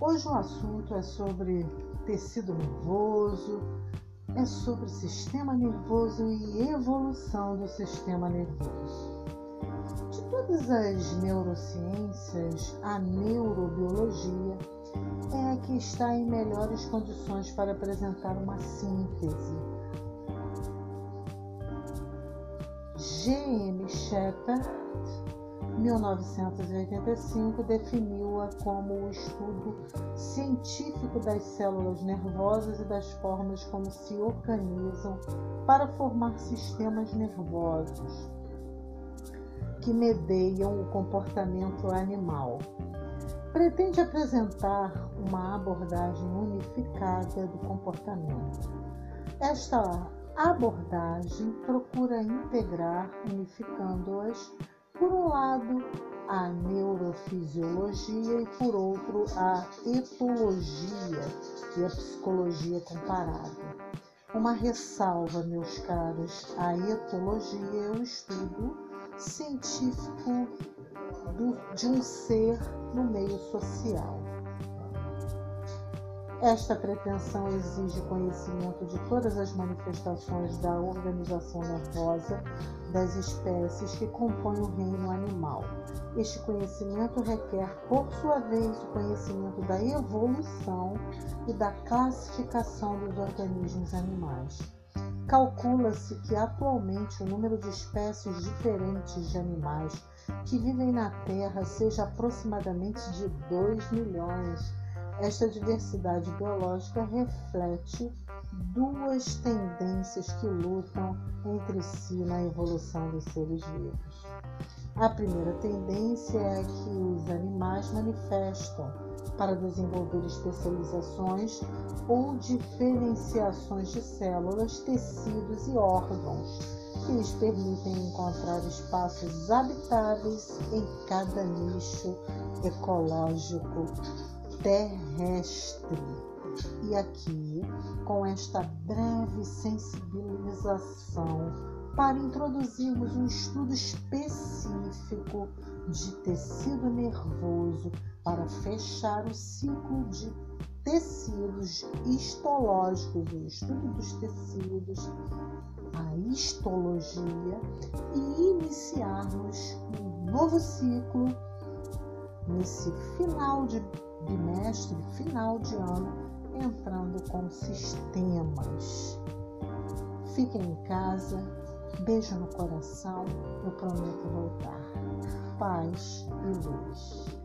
Hoje o assunto é sobre tecido nervoso, é sobre sistema nervoso e evolução do sistema nervoso. De todas as neurociências, a neurobiologia é a que está em melhores condições para apresentar uma síntese. G.M. Shepard 1985 definiu-a como o estudo científico das células nervosas e das formas como se organizam para formar sistemas nervosos que medeiam o comportamento animal. Pretende apresentar uma abordagem unificada do comportamento. Esta abordagem procura integrar, unificando-as por um lado, a neurofisiologia e, por outro, a etologia e a psicologia comparada. Uma ressalva, meus caros: a etologia é o estudo científico do, de um ser no meio social. Esta pretensão exige conhecimento de todas as manifestações da organização nervosa das espécies que compõem o reino animal. Este conhecimento requer, por sua vez, o conhecimento da evolução e da classificação dos organismos animais. Calcula-se que atualmente o número de espécies diferentes de animais que vivem na Terra seja aproximadamente de 2 milhões esta diversidade biológica reflete duas tendências que lutam entre si na evolução dos seres vivos. A primeira tendência é que os animais manifestam para desenvolver especializações ou diferenciações de células, tecidos e órgãos que lhes permitem encontrar espaços habitáveis em cada nicho ecológico terrestre. E aqui, com esta breve sensibilização, para introduzirmos um estudo específico de tecido nervoso para fechar o ciclo de tecidos histológicos, o estudo dos tecidos, a histologia e iniciarmos um novo ciclo nesse final de bimestre, final de ano, entrando com sistemas. Fiquem em casa, beijo no coração, eu prometo voltar. Paz e luz.